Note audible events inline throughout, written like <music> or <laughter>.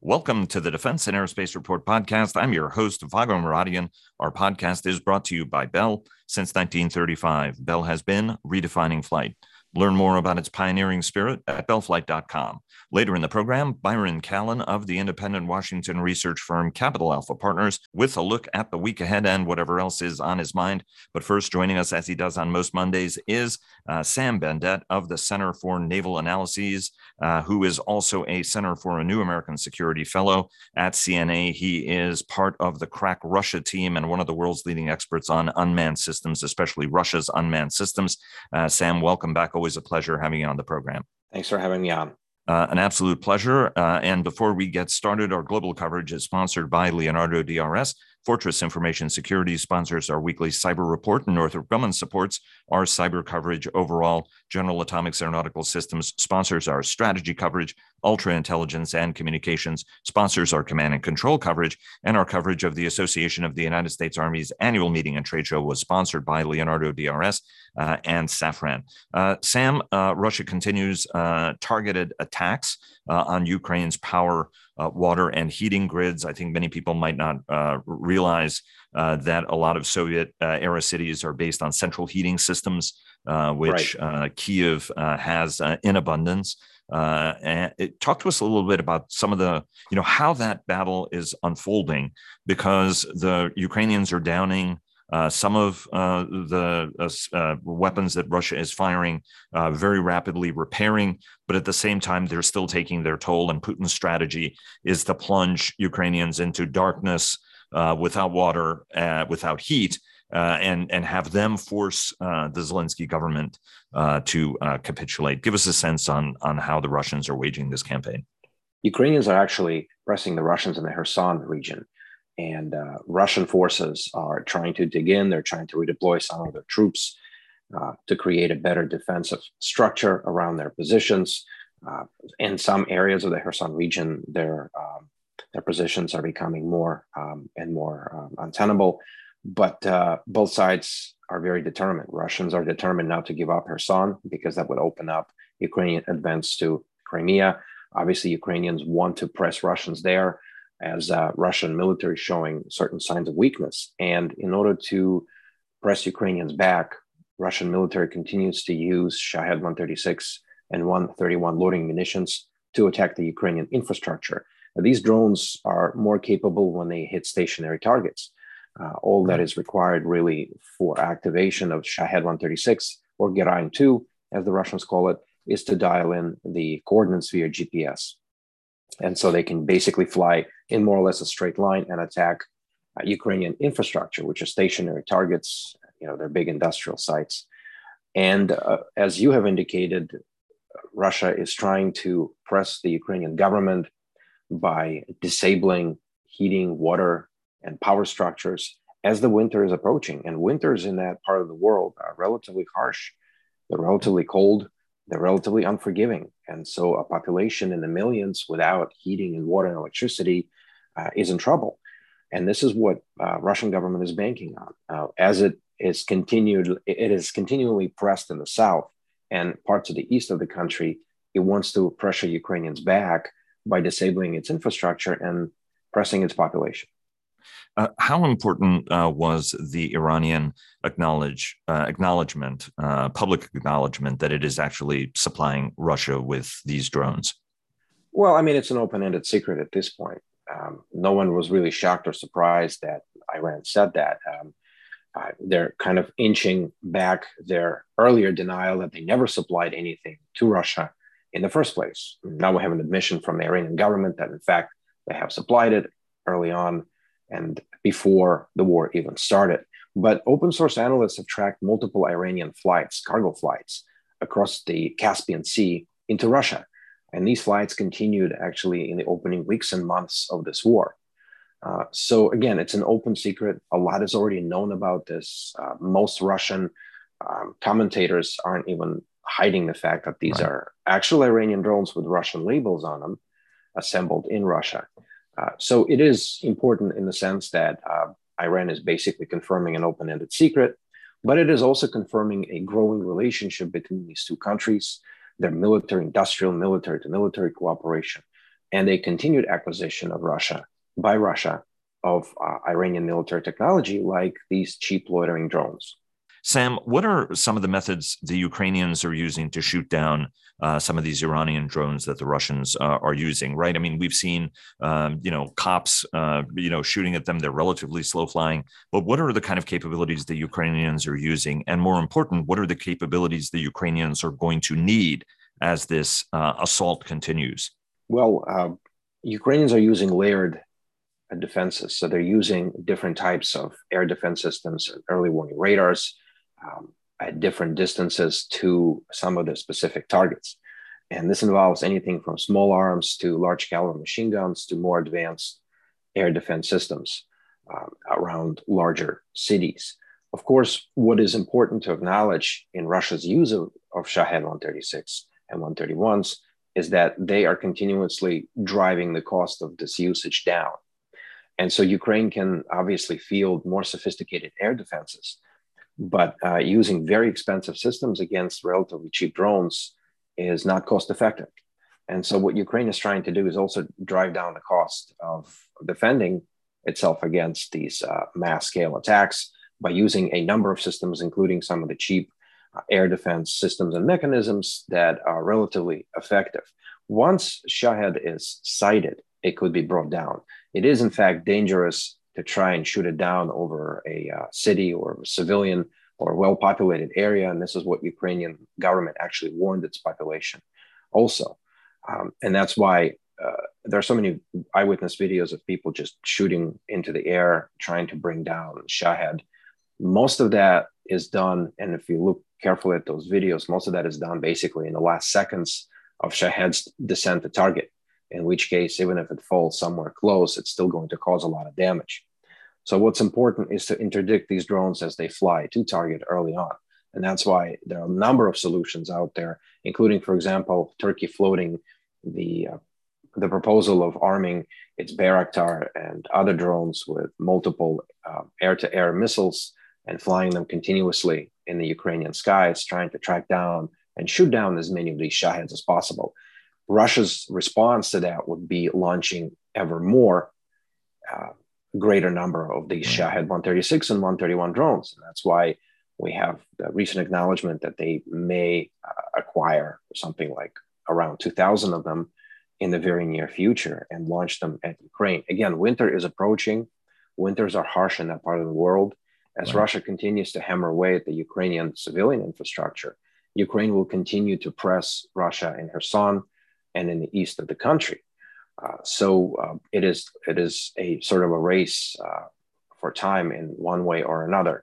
Welcome to the Defense and Aerospace Report podcast. I'm your host, Vago Muradian. Our podcast is brought to you by Bell. Since 1935, Bell has been redefining flight. Learn more about its pioneering spirit at bellflight.com. Later in the program, Byron Callan of the independent Washington research firm Capital Alpha Partners with a look at the week ahead and whatever else is on his mind. But first, joining us as he does on most Mondays is uh, Sam Bendett of the Center for Naval Analyses, uh, who is also a Center for a New American Security Fellow at CNA. He is part of the Crack Russia team and one of the world's leading experts on unmanned systems, especially Russia's unmanned systems. Uh, Sam, welcome back. Always a pleasure having you on the program. Thanks for having me on. Uh, an absolute pleasure. Uh, and before we get started, our global coverage is sponsored by Leonardo DRS. Fortress Information Security sponsors our weekly cyber report, and Northrop Grumman supports our cyber coverage overall. General Atomics Aeronautical Systems sponsors our strategy coverage, ultra intelligence and communications, sponsors our command and control coverage, and our coverage of the Association of the United States Army's annual meeting and trade show was sponsored by Leonardo DRS uh, and Safran. Uh, Sam, uh, Russia continues uh, targeted attacks uh, on Ukraine's power uh, water and heating grids. I think many people might not uh, realize uh, that a lot of Soviet uh, era cities are based on central heating systems, uh, which right. Uh, Kiev has in abundance. and it, talk to us a little bit about some of the, you know, how that battle is unfolding, because the Ukrainians are downing uh, some of uh, the uh, uh, weapons that Russia is firing uh, very rapidly repairing, but at the same time, they're still taking their toll. And Putin's strategy is to plunge Ukrainians into darkness without water, without heat. and and have them force the Zelensky government to capitulate. Give us a sense on on how the Russians are waging this campaign. Ukrainians are actually pressing the Russians in the Kherson region and uh, Russian forces are trying to dig in. They're trying to redeploy some of their troops uh, to create a better defensive structure around their positions. Uh, in some areas of the Kherson region, their um, their positions are becoming more um, and more um, untenable. But uh, both sides are very determined. Russians are determined not to give up Kherson because that would open up Ukrainian advance to Crimea. Obviously, Ukrainians want to press Russians there as uh, Russian military showing certain signs of weakness. And in order to press Ukrainians back, Russian military continues to use Shahed 136 and 131 loitering munitions to attack the Ukrainian infrastructure. These drones are more capable when they hit stationary targets. Uh, all that is required really for activation of Shahed 136 or Geran 2, as the Russians call it, is to dial in the coordinates via GPS. And so they can basically fly in more or less a straight line and attack uh, Ukrainian infrastructure, which are stationary targets, you know, they're big industrial sites. And uh, as you have indicated, Russia is trying to press the Ukrainian government by disabling heating, water, and power structures as the winter is approaching. And winters in that part of the world are relatively harsh, they're relatively cold, they're relatively unforgiving. And so a population in the millions without heating and water and electricity uh, is in trouble. And this is what uh, Russian government is banking on. Uh, as it is continued, it is continually pressed in the south and parts of the east of the country. It wants to pressure Ukrainians back by disabling its infrastructure and pressing its population. Uh, how important uh, was the Iranian acknowledge uh, acknowledgement, uh, public acknowledgement that it is actually supplying Russia with these drones? Well, I mean, it's an open-ended secret at this point. Um, no one was really shocked or surprised that Iran said that. Um, uh, they're kind of inching back their earlier denial that they never supplied anything to Russia in the first place. Now we have an admission from the Iranian government that, in fact, they have supplied it early on and before the war even started. But open source analysts have tracked multiple Iranian flights, cargo flights, across the Caspian Sea into Russia. And these flights continued actually in the opening weeks and months of this war. Uh, so again, it's an open secret. A lot is already known about this. Uh, most Russian um, commentators aren't even hiding the fact that these right. are actual Iranian drones with Russian labels on them, assembled in Russia. Uh, so it is important in the sense that uh, Iran is basically confirming an open ended secret, but it is also confirming a growing relationship between these two countries, their military, industrial, military to military cooperation. and a continued acquisition of Russia by Russia of uh, Iranian military technology like these cheap loitering drones. Sam, what are some of the methods the Ukrainians are using to shoot down uh, some of these Iranian drones that the Russians uh, are using? Right. I mean, we've seen, um, you know, cops, uh, you know, shooting at them. They're relatively slow flying. But what are the kind of capabilities the Ukrainians are using? And more important, what are the capabilities the Ukrainians are going to need as this uh, assault continues? Well, uh, Ukrainians are using layered defenses. So they're using different types of air defense systems, and early warning radars, um, at different distances to some of the specific targets. And this involves anything from small arms to large caliber machine guns to more advanced air defense systems um, around larger cities. Of course, what is important to acknowledge in Russia's use of, of Shahed 136 and 131s is that they are continuously driving the cost of this usage down. And so Ukraine can obviously field more sophisticated air defenses but uh, using very expensive systems against relatively cheap drones is not cost effective. And so, what Ukraine is trying to do is also drive down the cost of defending itself against these uh, mass scale attacks by using a number of systems, including some of the cheap uh, air defense systems and mechanisms that are relatively effective. Once Shahed is sighted, it could be brought down. It is, in fact, dangerous to try and shoot it down over a uh, city or a civilian or well populated area. And this is what Ukrainian government actually warned its population also. Um, and that's why uh, there are so many eyewitness videos of people just shooting into the air, trying to bring down Shahed. Most of that is done, and if you look carefully at those videos, most of that is done basically in the last seconds of Shahed's descent to target, in which case, even if it falls somewhere close, it's still going to cause a lot of damage. So what's important is to interdict these drones as they fly to target early on. And that's why there are a number of solutions out there, including, for example, Turkey floating the uh, the proposal of arming its Bayraktar and other drones with multiple uh, air-to-air missiles and flying them continuously in the Ukrainian skies, trying to track down and shoot down as many of these Shaheds as possible. Russia's response to that would be launching ever more uh, greater number of these Shahed 136 and 131 drones. And that's why we have the recent acknowledgement that they may uh, acquire something like around 2,000 of them in the very near future and launch them at Ukraine. Again, winter is approaching. Winters are harsh in that part of the world. As right. Russia continues to hammer away at the Ukrainian civilian infrastructure, Ukraine will continue to press Russia in Kherson and in the east of the country. Uh, so uh, it is it is a sort of a race uh, for time in one way or another.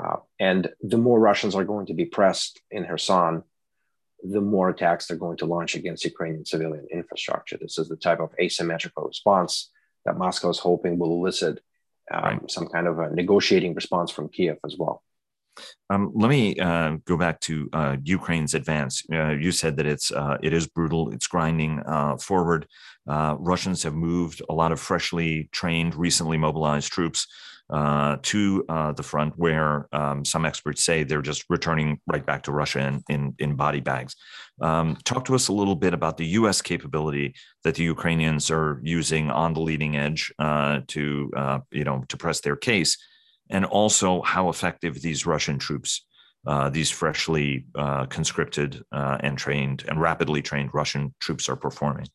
Uh, and the more Russians are going to be pressed in Kherson, the more attacks they're going to launch against Ukrainian civilian infrastructure. This is the type of asymmetrical response that Moscow is hoping will elicit um, right. some kind of a negotiating response from Kiev as well. Um, let me uh, go back to uh, Ukraine's advance. Uh, you said that it's uh, it is brutal. It's grinding uh, forward. Uh, Russians have moved a lot of freshly trained, recently mobilized troops to the front, where um, some experts say they're just returning right back to Russia in in, in body bags. Um, talk to us a little bit about the U.S. capability that the Ukrainians are using on the leading edge to you know to press their case and also how effective these Russian troops, uh, these freshly uh, conscripted uh, and trained and rapidly trained Russian troops are performing.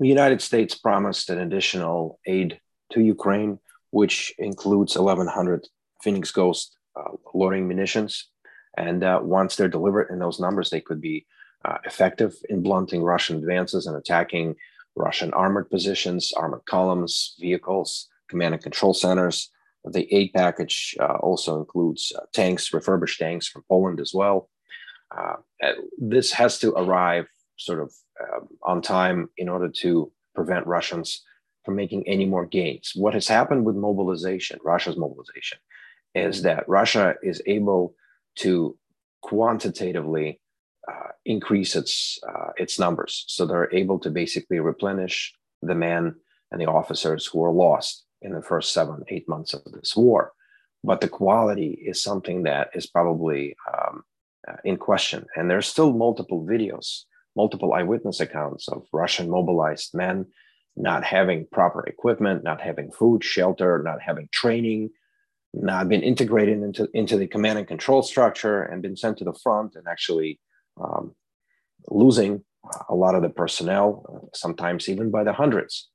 The United States promised an additional aid to Ukraine, which includes 1,100 Phoenix Ghost uh, loitering munitions. And uh, once they're delivered in those numbers, they could be uh, effective in blunting Russian advances and attacking Russian armored positions, armored columns, vehicles, command and control centers, the aid package uh, also includes uh, tanks, refurbished tanks from Poland as well. Uh, this has to arrive sort of um, on time in order to prevent Russians from making any more gains. What has happened with mobilization, Russia's mobilization, is that Russia is able to quantitatively uh, increase its uh, its numbers. So they're able to basically replenish the men and the officers who are lost in the first seven, eight months of this war. But the quality is something that is probably um, uh, in question. And there's still multiple videos multiple eyewitness accounts of Russian mobilized men not having proper equipment, not having food, shelter, not having training, not been integrated into, into the command and control structure and been sent to the front and actually um, losing a lot of the personnel, sometimes even by the hundreds.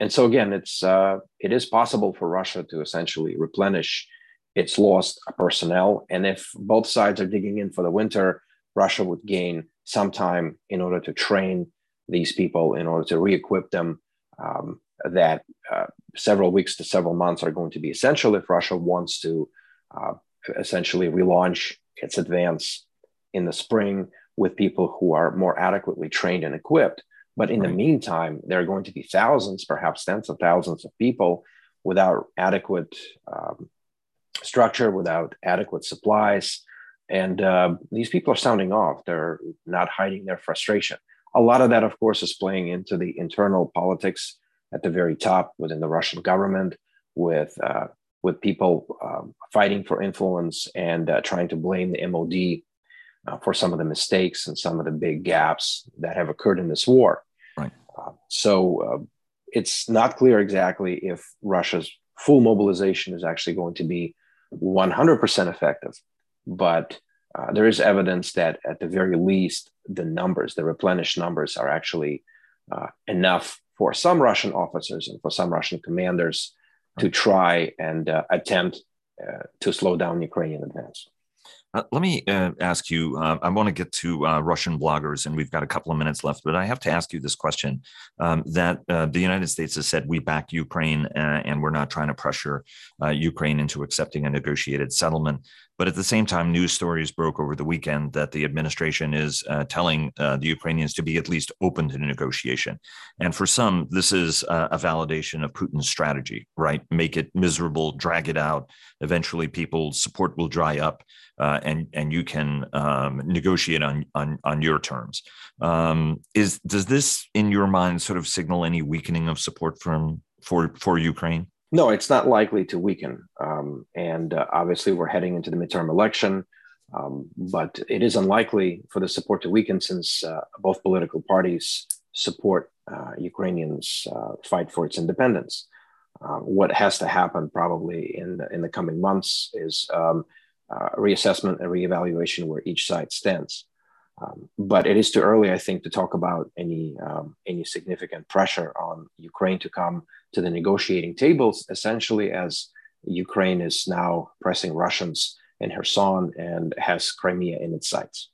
And so again, it's uh, it is possible for Russia to essentially replenish its lost personnel. And if both sides are digging in for the winter, Russia would gain some time in order to train these people, in order to re-equip them. Um, that uh, several weeks to several months are going to be essential if Russia wants to uh, essentially relaunch its advance in the spring with people who are more adequately trained and equipped. But in right. the meantime, there are going to be thousands, perhaps tens of thousands of people without adequate um, structure, without adequate supplies. And uh, these people are sounding off. They're not hiding their frustration. A lot of that, of course, is playing into the internal politics at the very top within the Russian government, with uh, with people um, fighting for influence and uh, trying to blame the MOD uh, for some of the mistakes and some of the big gaps that have occurred in this war. Uh, so uh, it's not clear exactly if Russia's full mobilization is actually going to be 100% effective, but uh, there is evidence that at the very least, the numbers, the replenished numbers, are actually uh, enough for some Russian officers and for some Russian commanders to try and uh, attempt to slow down Ukrainian advance. Uh, let me uh, ask you. Uh, I want to get to uh, Russian bloggers, and we've got a couple of minutes left. But I have to ask you this question: um, that uh, the United States has said we back Ukraine, uh, and we're not trying to pressure Ukraine into accepting a negotiated settlement. But at the same time, news stories broke over the weekend that the administration is uh, telling uh, the Ukrainians to be at least open to negotiation. And for some, this is uh, a validation of Putin's strategy, right? Make it miserable, drag it out. Eventually, people's support will dry up, uh, and and you can um, negotiate on on on your terms. Um, is does this, in your mind, sort of signal any weakening of support from for for Ukraine? No, it's not likely to weaken. Um, and uh, obviously, we're heading into the midterm election, um, but it is unlikely for the support to weaken since uh, both political parties support uh, Ukrainians' uh, fight for its independence. Uh, what has to happen probably in the, in the coming months is um, uh, reassessment and reevaluation where each side stands. Um, but it is too early, I think, to talk about any um, any significant pressure on Ukraine to come to the negotiating tables. Essentially, as Ukraine is now pressing Russians in Kherson and has Crimea in its sights.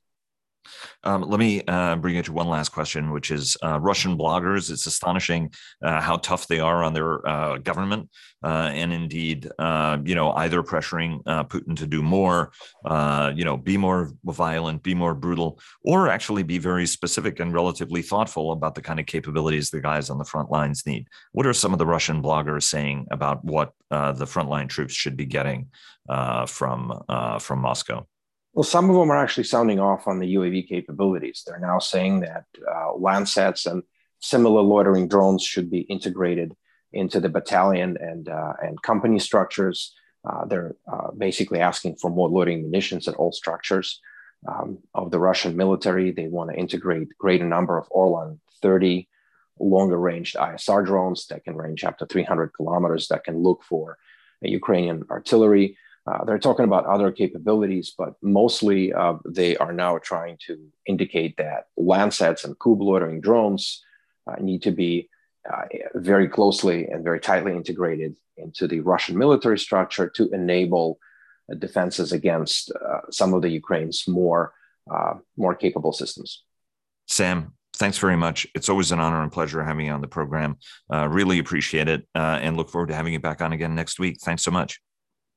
Um, let me uh, bring you to one last question, which is uh, Russian bloggers. It's astonishing uh, how tough they are on their uh, government, uh, and indeed, uh, you know, either pressuring Putin to do more, you know, be more violent, be more brutal, or actually be very specific and relatively thoughtful about the kind of capabilities the guys on the front lines need. What are some of the Russian bloggers saying about what the frontline troops should be getting from from Moscow? Well, some of them are actually sounding off on the UAV capabilities. They're now saying that uh, Lancets and similar loitering drones should be integrated into the battalion and uh, and company structures. Uh, they're uh, basically asking for more loitering munitions at all structures um, of the Russian military. They want to integrate greater number of Orlan 30 longer ranged ISR drones that can range up to 300 kilometers that can look for Ukrainian artillery. Uh, they're talking about other capabilities, but mostly uh, they are now trying to indicate that Lancets and Kub loitering drones uh, need to be uh, very closely and very tightly integrated into the Russian military structure to enable defenses against uh, some of the Ukraine's more uh, more capable systems. Sam, thanks very much. It's always an honor and pleasure having you on the program. really appreciate it, and look forward to having you back on again next week. Thanks so much.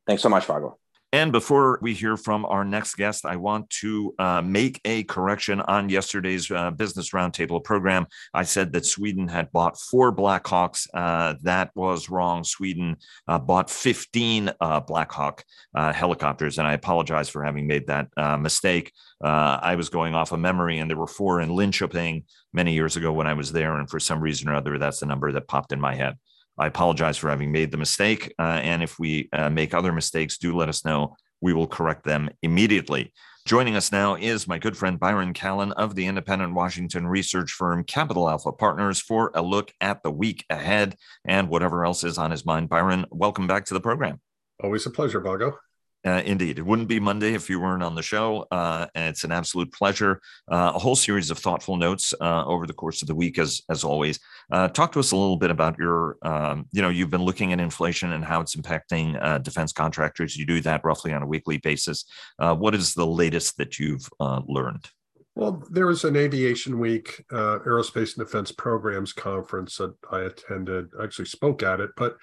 Thanks so much, Vago. And before we hear from our next guest, I want to uh, make a correction on yesterday's uh, Business Roundtable program. I said that Sweden had bought four Blackhawks. Uh, that was wrong. Sweden uh, bought 15 uh, Blackhawk uh, helicopters, and I apologize for having made that mistake. I was going off of memory, and there were four in Linköping many years ago when I was there, and for some reason or other, that's the number that popped in my head. I apologize for having made the mistake. Uh, and if we uh, make other mistakes, do let us know. We will correct them immediately. Joining us now is my good friend Byron Callan of the independent Washington research firm Capital Alpha Partners for a look at the week ahead and whatever else is on his mind. Byron, welcome back to the program. Always a pleasure, Vago. Uh, indeed. It wouldn't be Monday if you weren't on the show. Uh, and it's an absolute pleasure. Uh, a whole series of thoughtful notes uh, over the course of the week, as, as always. Uh, talk to us a little bit about your, um, you know, you've been looking at inflation and how it's impacting uh, defense contractors. You do that roughly on a weekly basis. what is the latest that you've learned? Well, there was an Aviation Week Aerospace and Defense Programs Conference that I attended, I actually spoke at it, but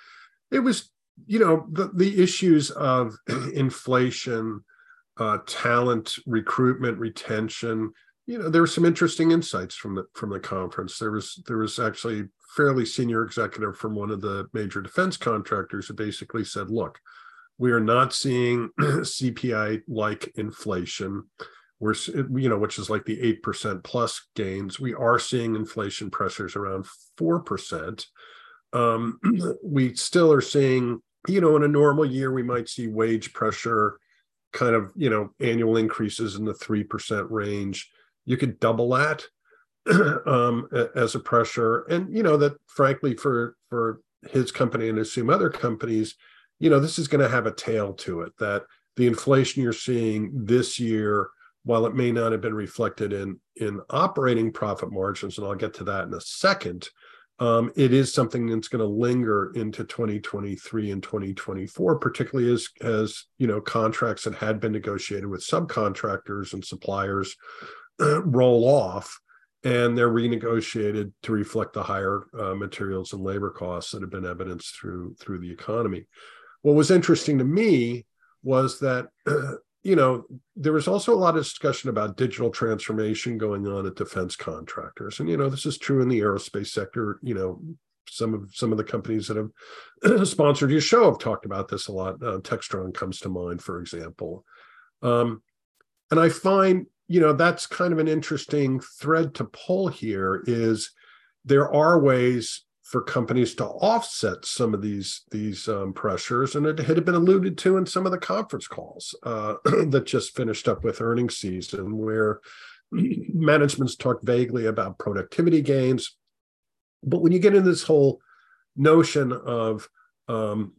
it was you know the, the issues of <clears throat> inflation uh, talent recruitment retention you know there were some interesting insights from the from the conference. There was there was actually fairly senior executive from one of the major defense contractors who basically said look we are not seeing <clears throat> cpi like inflation. We're you know which is like the 8% plus gains. We are seeing inflation pressures around 4% um, <clears throat> we still are seeing you know, in a normal year, we might see wage pressure kind of, you know, annual increases in the 3% range. You could double that <clears throat> um, as a pressure. And, you know, that frankly, for, for his company and assume other companies, you know, this is going to have a tail to it that the inflation you're seeing this year, while it may not have been reflected in, in operating profit margins, and I'll get to that in a second, um, it is something that's going to linger into 2023 and 2024, particularly as as you know contracts that had been negotiated with subcontractors and suppliers <clears throat> roll off, and they're renegotiated to reflect the higher uh, materials and labor costs that have been evidenced through through the economy. What was interesting to me was that <clears throat> you know, there was also a lot of discussion about digital transformation going on at defense contractors. And, you know, this is true in the aerospace sector. You know, some of some of the companies that have <clears throat> sponsored your show have talked about this a lot. Uh, Textron comes to mind, for example. Um, and I find, you know, that's kind of an interesting thread to pull here is there are ways for companies to offset some of these these um, pressures, and it had been alluded to in some of the conference calls uh, <clears throat> that just finished up with earnings season, where <clears throat> management's talked vaguely about productivity gains, but when you get into this whole notion of um,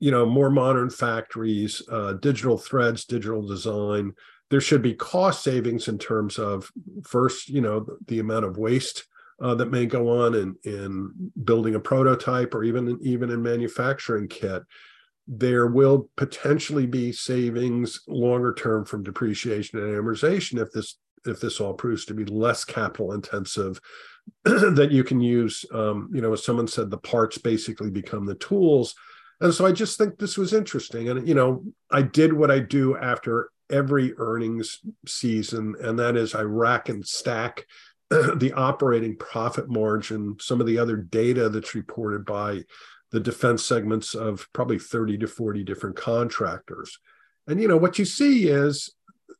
you know more modern factories, uh, digital threads, digital design, there should be cost savings in terms of first, you know, the amount of waste uh, that may go on in, in building a prototype or even even in manufacturing kit there will potentially be savings longer term from depreciation and amortization if this if this all proves to be less capital intensive <clears throat> that you can use um, you know as someone said the parts basically become the tools. And so i just think this was interesting. And you know i did what i do after every earnings season and that is i rack and stack <clears throat> the operating profit margin, some of the other data that's reported by the defense segments of probably 30 to 40 different contractors. And you know what you see is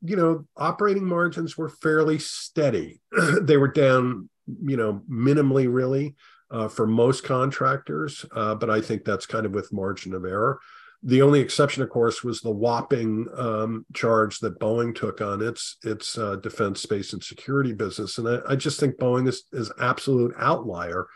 you know operating margins were fairly steady. <clears throat> they were down you know minimally really uh, for most contractors, uh, but I think that's kind of with margin of error. The only exception, of course, was the whopping um, charge that Boeing took on its its uh, defense, space, and security business, and I, I just think Boeing is is absolute outlier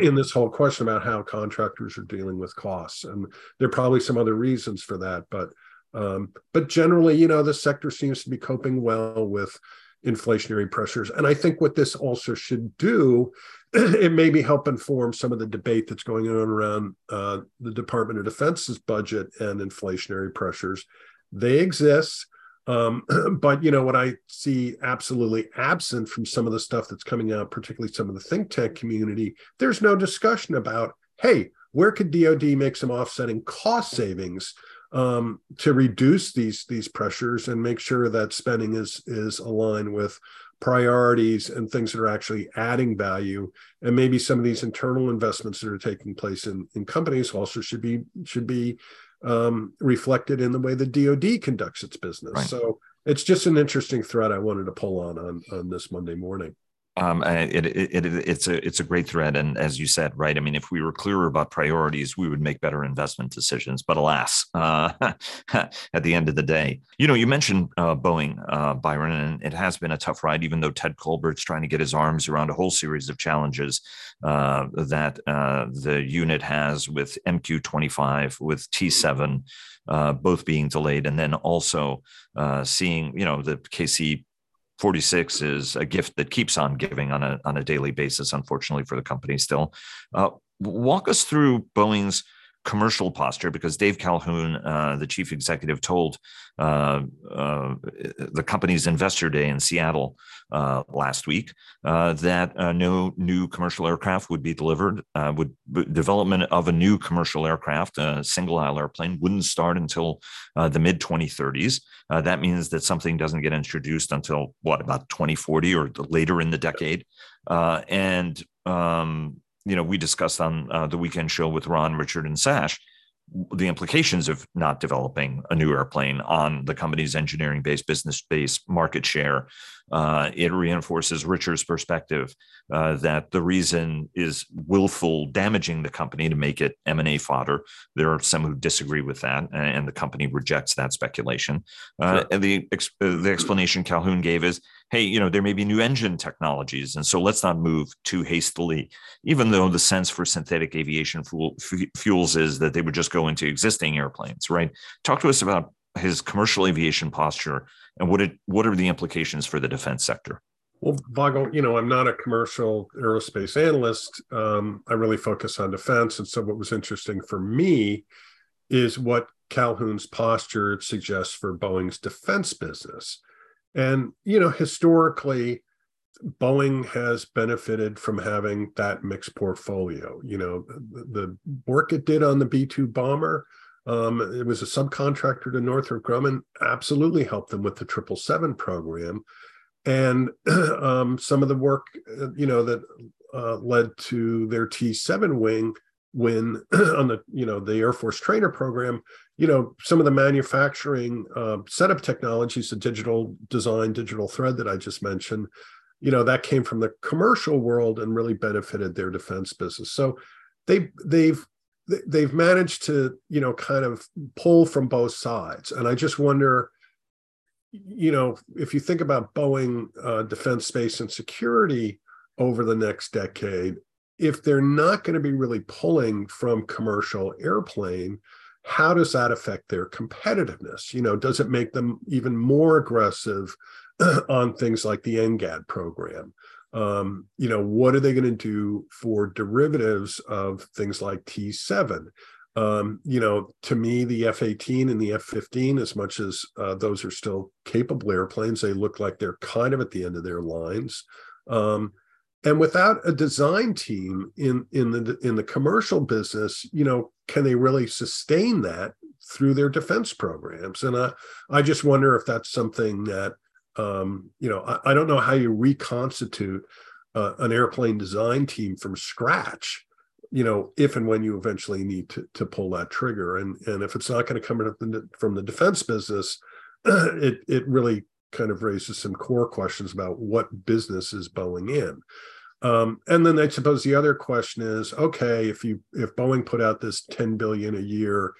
in this whole question about how contractors are dealing with costs, and there are probably some other reasons for that, but um, but generally, you know, the sector seems to be coping well with inflationary pressures, and I think what this also should do <clears throat> it maybe help inform some of the debate that's going on around uh, the Department of Defense's budget and inflationary pressures. They exist. Um, <clears throat> but you know what I see absolutely absent from some of the stuff that's coming out, particularly some of the think tank community, there's no discussion about, hey, where could DoD make some offsetting cost savings um, to reduce these these pressures and make sure that spending is is aligned with priorities and things that are actually adding value and maybe some of these internal investments that are taking place in, in companies also should be should be um, reflected in the way the DoD conducts its business. Right. So it's just an interesting thread I wanted to pull on on on this Monday morning. Um, it, it, it, it's a it's a great thread, and as you said, right? I mean, if we were clearer about priorities, we would make better investment decisions. But alas, uh, <laughs> at the end of the day, you know, you mentioned uh, Boeing, uh, Byron, and it has been a tough ride. Even though Ted Colbert's trying to get his arms around a whole series of challenges uh, that uh, the unit has with MQ-25, with T7, uh, both being delayed, and then also uh, seeing, you know, the KC 46 is a gift that keeps on giving on a, on a daily basis, unfortunately, for the company still. Uh, walk us through Boeing's commercial posture because Dave Calhoun, uh, the chief executive, told uh, uh, the company's investor day in Seattle uh, last week uh, that uh, no new commercial aircraft would be delivered. would development of a new commercial aircraft, a single aisle airplane, wouldn't start until the mid 2030s. that means that something doesn't get introduced until what about 2040 or later in the decade, and um, you know, we discussed on uh, the weekend show with Ron, Richard, and Sash the implications of not developing a new airplane on the company's engineering based business based market share. Uh, it reinforces Richard's perspective uh, that the reason is willful damaging the company to make it M&A fodder. There are some who disagree with that, and the company rejects that speculation. Uh, sure. And the, uh, the explanation Calhoun gave is hey, you know, there may be new engine technologies. And so let's not move too hastily, even though the sense for synthetic aviation fuel, fuels is that they would just go into existing airplanes, right? Talk to us about his commercial aviation posture and what it what are the implications for the defense sector? Well, Vago, you know, I'm not a commercial aerospace analyst. Um, I really focus on defense. And so what was interesting for me is what Calhoun's posture suggests for Boeing's defense business. And, you know, historically, Boeing has benefited from having that mixed portfolio. You know, the, the work it did on the B 2 bomber, um, it was a subcontractor to Northrop Grumman, absolutely helped them with the 777 program. And <clears throat> um, some of the work, uh, you know, that uh, led to their T7 wing when <clears throat> on the you know the air force trainer program you know some of the manufacturing uh, setup technologies the digital design digital thread that i just mentioned you know that came from the commercial world and really benefited their defense business so they they've they've managed to you know kind of pull from both sides and i just wonder you know if you think about boeing uh, defense space and security over the next decade if they're not going to be really pulling from commercial airplane, how does that affect their competitiveness? You know, does it make them even more aggressive <clears throat> on things like the NGAD program? Um, you know, what are they going to do for derivatives of things like T7? Um, you know, to me, the F 18 and the F 15, as much as uh, those are still capable airplanes, they look like they're kind of at the end of their lines. Um, and without a design team in in the in the commercial business you know can they really sustain that through their defense programs and i i just wonder if that's something that um, you know I, I, don't know how you reconstitute uh, an airplane design team from scratch you know if and when you eventually need to, to pull that trigger and and if it's not going to come from the defense business <clears throat> it it really kind of raises some core questions about what business is Boeing in. Um, and then I suppose the other question is, okay, if you if Boeing put out this 10 billion a year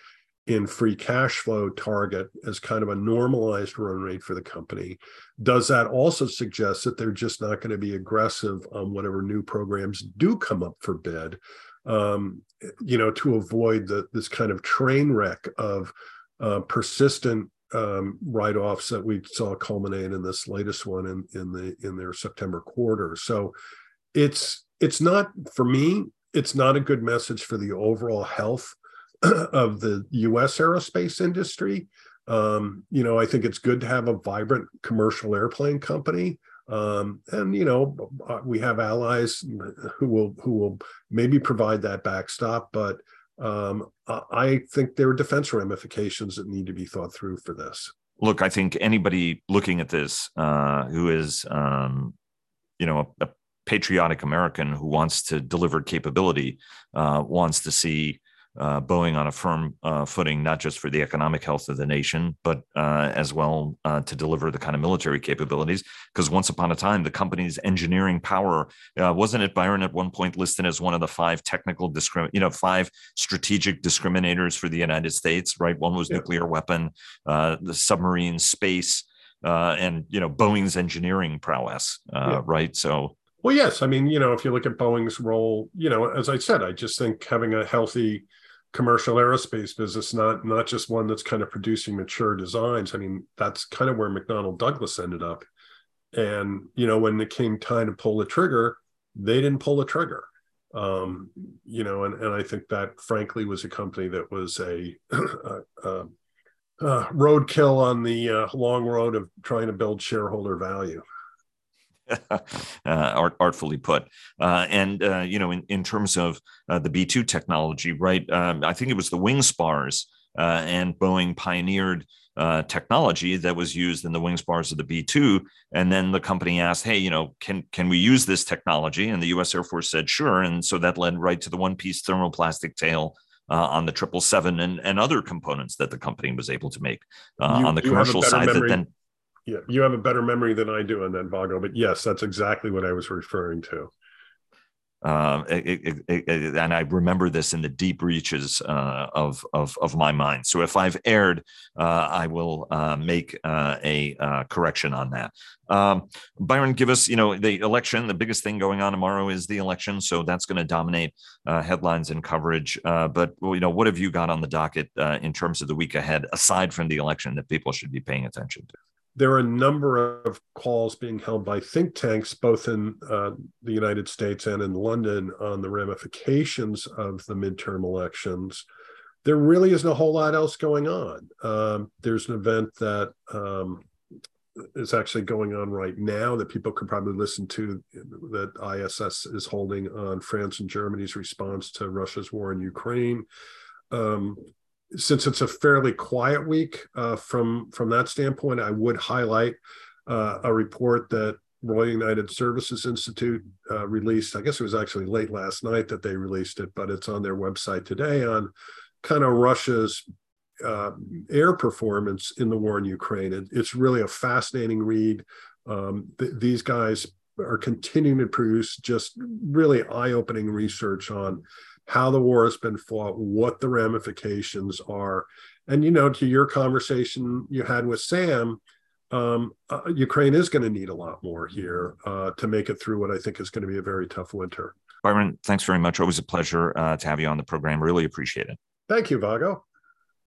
in free cash flow target as kind of a normalized run rate for the company, does that also suggest that they're just not going to be aggressive on whatever new programs do come up for bid? Um, you know, to avoid the, this kind of train wreck of uh, persistent um, write-offs that we saw culminate in this latest one in, in the in their September quarter. So it's it's not for me. It's not a good message for the overall health <clears throat> of the U.S. aerospace industry. Um, you know, I think it's good to have a vibrant commercial airplane company. Um, and you know, uh, we have allies who will who will maybe provide that backstop, but um, I think there are defense ramifications that need to be thought through for this. Look, I think anybody looking at this uh, who is, um, you know, a, a, patriotic American who wants to deliver capability uh, wants to see uh, Boeing on a firm uh, footing, not just for the economic health of the nation, but uh, as well uh, to deliver the kind of military capabilities. Because once upon a time, the company's engineering power uh, wasn't it Byron at one point listed as one of the five technical discrim, you know, five strategic discriminators for the United States, right? One was yeah. nuclear weapon, uh, the submarine, space. and you know Boeing's engineering prowess, yeah. right? So well, yes. I mean, you know, if you look at Boeing's role, you know, as I said, I just think having a healthy commercial aerospace business, not not just one that's kind of producing mature designs. I mean, that's kind of where McDonnell Douglas ended up. And you know, when it came time to pull the trigger, they didn't pull the trigger. Um, you know, and and I think that frankly was a company that was a, <clears throat> a, a, a roadkill on the uh, long road of trying to build shareholder value. <laughs> uh, art, artfully put. Uh, and uh, you know, in, in terms of uh, the B two technology, right? Um, I think it was the wing spars, uh, and Boeing pioneered uh, technology that was used in the wing spars of the B two. And then the company asked, "Hey, you know, can can we use this technology?" And the U.S. Air Force said, "Sure." And so that led right to the one piece thermoplastic tail. Uh, on the triple seven and, and other components that the company was able to make uh, you, on the commercial side memory. that then yeah, you have a better memory than I do on that, Vago. But yes, that's exactly what I was referring to. Um, it, it, it, and I remember this in the deep reaches uh, of, of, of my mind. So if I've erred, uh, I will uh, make uh, a uh, correction on that. Um, Byron, give us, you know, the election. The biggest thing going on tomorrow is the election, so that's going to dominate uh, headlines and coverage. but you know, what have you got on the docket in terms of the week ahead, aside from the election, that people should be paying attention to? There are a number of calls being held by think tanks, both in uh, the United States and in London, on the ramifications of the midterm elections. There really isn't a whole lot else going on. Um, there's an event that um, is actually going on right now that people could probably listen to that ISS is holding on France and Germany's response to Russia's war in Ukraine. Um, since it's a fairly quiet week uh, from from that standpoint, I would highlight uh, a report that Royal United Services Institute uh, released. I guess it was actually late last night that they released it, but it's on their website today on kind of Russia's uh, air performance in the war in Ukraine. It, it's really a fascinating read. Um, th- these guys are continuing to produce just really eye-opening research on how the war has been fought, what the ramifications are. And, you know, to your conversation you had with Sam, um, uh, Ukraine is going to need a lot more here uh, to make it through what I think is going to be a very tough winter. Byron, thanks very much. Always a pleasure uh, to have you on the program. Really appreciate it. Thank you, Vago.